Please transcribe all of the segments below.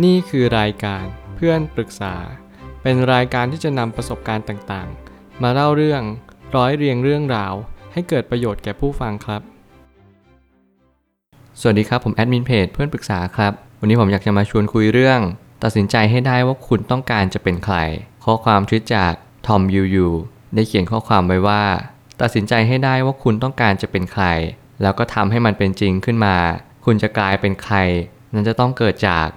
นี่คือรายการเพื่อนปรึกษา เป็นรายการที่จะนำประสบการณ์ต่างๆ มาเล่าเรื่องร้อยเรียงเรื่องราว ให้เกิดประโยชน์แก่ผู้ฟังครับ สวัสดีครับ ผมแอดมินเพจเพื่อนปรึกษาครับ วันนี้ผมอยากจะมาชวนคุยเรื่อง ตัดสินใจให้ได้ว่าคุณต้องการจะเป็นใคร ข้อความทวิตจากทอมยูยูได้เขียนข้อความไว้ว่า ตัดสินใจให้ได้ว่าคุณต้องการจะเป็นใคร แล้วก็ทำให้มันเป็นจริงขึ้นมา คุณจะกลายเป็นใคร นั้นจะต้องเกิดจาก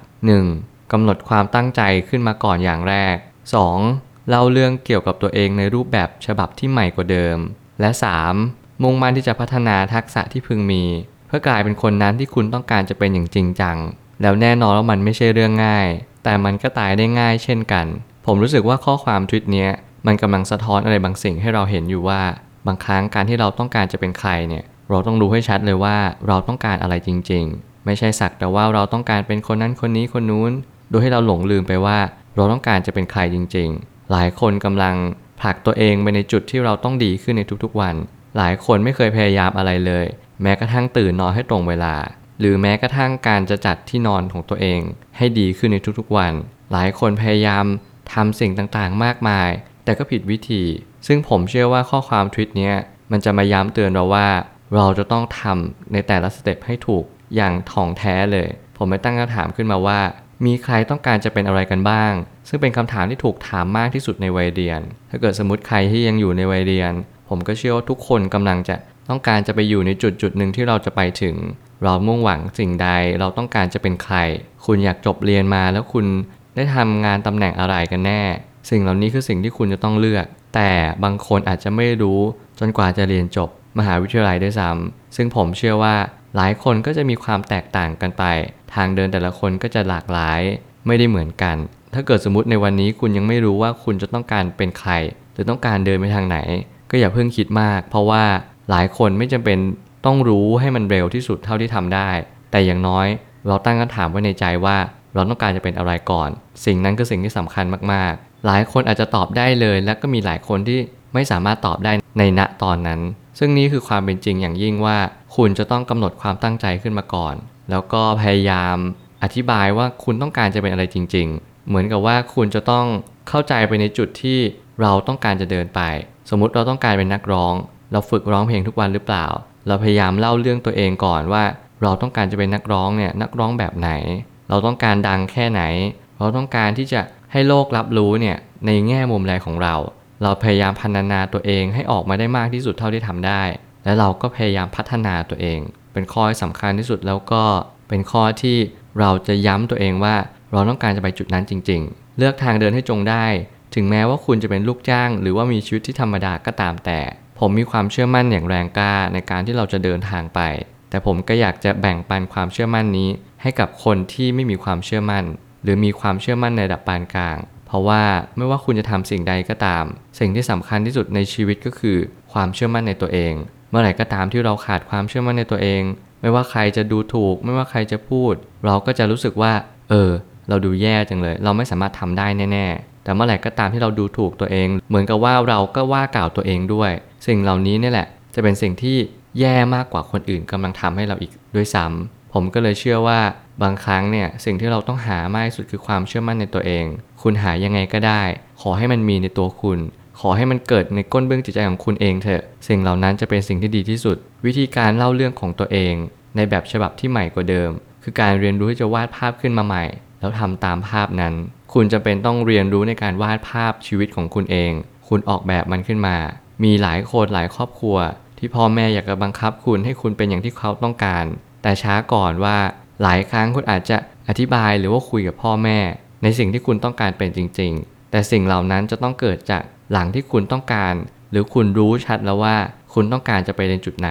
1. กำหนดความตั้งใจขึ้นมาก่อนอย่างแรก 2. เล่าเรื่องเกี่ยวกับตัวเองในรูปแบบฉบับที่ใหม่กว่าเดิม และ 3. มุ่งมั่นที่จะพัฒนาทักษะที่พึงมี เพื่อกลายเป็นคนนั้นที่คุณต้องการจะเป็นอย่างจริงจัง แล้วแน่นอนว่ามันไม่ใช่เรื่องง่าย แต่มันก็ตายได้ง่ายเช่นกัน ผมรู้สึกว่าข้อความทวิตนี้มันกำลังสะท้อนอะไรบางสิ่งให้เราเห็นอยู่ว่า บางครั้งการที่เราต้องการจะเป็นใครเนี่ยเราต้องรู้ให้ชัดเลยว่าเราต้องการอะไรจริง ๆ ไม่ใช่สักแต่ว่าเราต้องการเป็นคนนั้นคนนี้คนนู้น โดยให้เราหลงลืมไปว่า เราต้องการจะเป็นใครจริง ๆ หลายคนกำลังผลักตัวเองไปในจุดที่เราต้องดีขึ้นในทุกๆวัน หลายคนไม่เคยพยายามอะไรเลย แม้กระทั่งตื่นนอนให้ตรงเวลา หรือแม้กระทั่งการจะจัดที่นอนของตัวเอง ให้ดีขึ้นในทุกๆวัน หลายคนพยายามทำสิ่งต่างๆ มากมาย แต่ก็ผิดวิธี ซึ่งผมเชื่อว่าข้อความทวิตนี้มันจะมาย้ำเตือนเราว่า เราจะต้องทำในแต่ละสเต็ปให้ถูก อย่างถ่องแท้เลย ผมไม่ตั้งคำถามขึ้นมาว่า มีใครต้องการจะเป็นอะไรกันบ้าง ซึ่งเป็นคำถามที่ถูกถามมากที่สุดในวัยเรียน ถ้าเกิดสมมติใครที่ยังอยู่ในวัยเรียน ผมก็เชื่อว่าทุกคนกำลังจะต้องการจะไปอยู่ในจุดจุดหนึ่งที่เราจะไปถึง เรามุ่งหวังสิ่งใดเราต้องการจะเป็นใคร คุณอยากจบเรียนมาแล้วคุณได้ทำงานตำแหน่งอะไรกันแน่ สิ่งเหล่านี้คือสิ่งที่คุณจะต้องเลือก แต่บางคนอาจจะไม่รู้จนกว่าจะเรียนจบมหาวิทยาลัยด้วยซ้ำ ซึ่งผมเชื่อว่าหลายคนก็จะมีความแตกต่างกันไป ทางเดินแต่ละคนก็จะหลากหลาย ไม่ได้เหมือนกัน ถ้าเกิดสมมติในวันนี้คุณยังไม่รู้ว่าคุณจะต้องการเป็นใคร หรือต้องการเดินไปทางไหน ก็อย่าเพิ่งคิดมาก เพราะว่าหลายคนไม่จำเป็นต้องรู้ให้มันเร็วที่สุดเท่าที่ทำได้ แต่อย่างน้อยเราตั้งคำถามไว้ในใจว่าเราต้องการจะเป็นอะไรก่อน สิ่งนั้นคือสิ่งที่สำคัญมาก ๆ หลายคนอาจจะตอบได้เลย และก็มีหลายคนที่ไม่สามารถตอบได้ในณตอนนั้น ซึ่งนี่คือความเป็นจริงอย่างยิ่งว่า คุณจะต้องกำหนดความตั้งใจขึ้นมาก่อน แล้วก็พยายามอธิบายว่าคุณต้องการจะเป็นอะไรจริง ๆ เหมือนกับว่าคุณจะต้องเข้าใจไปในจุดที่เราต้องการจะเดินไป สมมุติเราต้องการเป็นนักร้อง เราฝึกร้องเพลงทุกวันหรือเปล่า เราพยายามเล่าเรื่องตัวเองก่อนว่า เราต้องการจะเป็นนักร้องเนี่ยนักร้องแบบไหน เราต้องการดังแค่ไหน เราต้องการที่จะให้โลกรับรู้เนี่ยในแง่มุมแรของเรา เราพยายามพัฒนาตัวเองให้ออกมาได้มากที่สุดเท่าที่ทำได้ และเราก็พยายามพัฒนาตัวเอง เป็นข้อที่สำคัญที่สุดแล้วก็เป็นข้อที่เราจะย้ำตัวเองว่าเราต้องการจะไปจุดนั้นจริง ๆ เลือกทางเดินให้จงได้ ถึงแม้ว่าคุณจะเป็นลูกจ้าง หรือว่ามีชีวิตที่ธรรมดาก็ตามแต่ ผมมีความเชื่อมั่นอย่างแรงกล้าในการที่เราจะเดินทางไป แต่ผมก็อยากจะแบ่งปันความเชื่อมั่นนี้ ให้กับคนที่ไม่มีความเชื่อมั่น หรือมีความเชื่อมั่นในระดับปานกลาง ราะว่าไม่ว่าคุณจะทำสิ่งใดก็ตาม สิ่งที่สำคัญที่สุดในชีวิตก็คือ ความเชื่อมั่นในตัวเอง เมื่อไหร่ก็ตามที่เราขาดความเชื่อมั่นในตัวเอง ไม่ว่าใครจะดูถูก ไม่ว่าใครจะพูด เราก็จะรู้สึกว่า เออ เราดูแย่จังเลย เราไม่สามารถทำได้แน่ๆ แต่เมื่อไหร่ก็ตามที่เราดูถูกตัวเอง เหมือนกับว่าเราก็ว่ากล่าวตัวเองด้วย สิ่งเหล่านี้นี่แหละ จะเป็นสิ่งที่แย่มากกว่าคนอื่นกำลังทำให้เราอีกด้วยซ้ำผมก็เลยเชื่อว่า บางครั้งเนี่ยสิ่งที่เราต้องหามากที่สุดคือความเชื่อมั่นในตัวเอง คุณหายังไงก็ได้ ขอให้มันมีในตัวคุณ ขอให้มันเกิดในก้นเบื้องจิตใจของคุณเองเถอะ สิ่งเหล่านั้นจะเป็นสิ่งที่ดีที่สุด วิธีการเล่าเรื่องของตัวเอง ในแบบฉบับที่ใหม่กว่าเดิม คือการเรียนรู้ที่จะวาดภาพขึ้นมาใหม่ แล้วทำตามภาพนั้น คุณจะเป็นต้องเรียนรู้ในการวาดภาพชีวิตของคุณเอง คุณออกแบบมันขึ้นมา มีหลายคนหลายครอบครัว ที่พ่อแม่อยากจะบังคับคุณให้คุณเป็นอย่างที่เขาต้องการ แต่ช้าก่อนว่า หลายครั้งคุณอาจจะอธิบายหรือว่าคุยกับพ่อแม่ ในสิ่งที่คุณต้องการเป็นจริง ๆ แต่สิ่งเหล่านั้นจะต้องเกิดจากหลังที่คุณต้องการ หรือคุณรู้ชัดแล้วว่า คุณต้องการจะไปในจุดไหน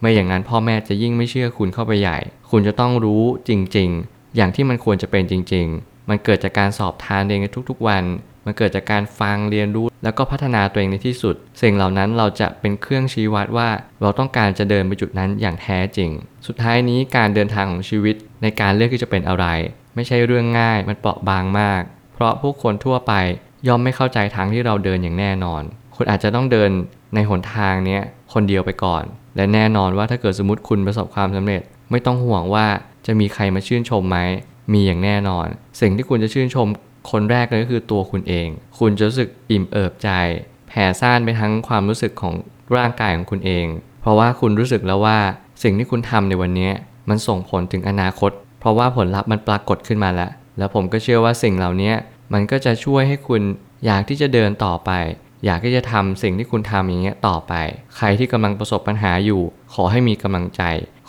ไม่อย่างนั้นพ่อแม่จะยิ่งไม่เชื่อคุณเข้าไปใหญ่ คุณจะต้องรู้จริง ๆ อย่างที่มันควรจะเป็นจริง ๆ มันเกิดจากการสอบทานเองในทุกๆวัน มันเกิดจากการฟังเรียนรู้ แล้วก็พัฒนาตัวเองในที่สุด สิ่งเหล่านั้นเราจะเป็นเครื่องชี้วัดว่า เราต้องการจะเดินไปจุดนั้นอย่างแท้จริง สุดท้ายนี้การเดินทางของชีวิตในการเลือกที่จะเป็นอะไร ไม่ใช่เรื่องง่ายมันเปราะบางมาก เพราะผู้คนทั่วไปย่อมไม่เข้าใจทางที่เราเดินอย่างแน่นอน คุณอาจจะต้องเดินในหนทางนี้คนเดียวไปก่อน และแน่นอนว่าถ้าเกิดสมมติคุณประสบความสำเร็จ ไม่ต้องห่วงว่าจะมีใครมาชื่นชมไหม มีอย่างแน่นอน สิ่งที่คุณจะชื่นชมคนแรกเลยก็คือตัวคุณเอง คุณจะรู้สึกอิ่มเอิบใจแผ่ซ่านไปทั้งความรู้สึกของร่างกายของคุณเอง เพราะว่าคุณรู้สึกแล้วว่าสิ่งที่คุณทำในวันนี้มันส่งผลถึงอนาคต เพราะว่าผลลัพธ์มันปรากฏขึ้นมาแล้ว แล้วผมก็เชื่อว่าสิ่งเหล่านี้มันก็จะช่วยให้คุณอยากที่จะเดินต่อไป อยากที่จะทำสิ่งที่คุณทำอย่างเงี้ยต่อไป ใครที่กำลังประสบปัญหาอยู่ ขอให้มีกำลังใจ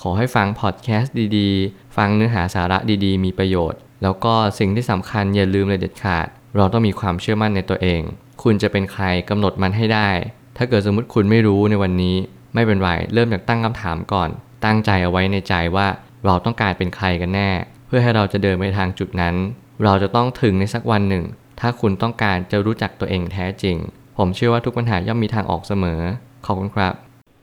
ขอให้ฟังพอดแคสต์ดีๆ ฟังเนื้อหาสาระดีๆ มีประโยชน์ แล้วก็สิ่งที่สำคัญอย่าลืมเลยเด็ดขาด เราต้องมีความเชื่อมั่นในตัวเอง คุณจะเป็นใครกำหนดมันให้ได้ ถ้าเกิดสมมติคุณไม่รู้ในวันนี้ ไม่เป็นไร เริ่มจากตั้งคำถามก่อน ตั้งใจเอาไว้ในใจว่าเราต้องการเป็นใครกันแน่ เพื่อให้เราจะเดินไปทางจุดนั้น เราจะต้องถึงในสักวันหนึ่ง ถ้าคุณต้องการจะรู้จักตัวเองแท้จริง ผมเชื่อว่าทุกปัญหาย่อมมีทางออกเสมอขอบคุณครับ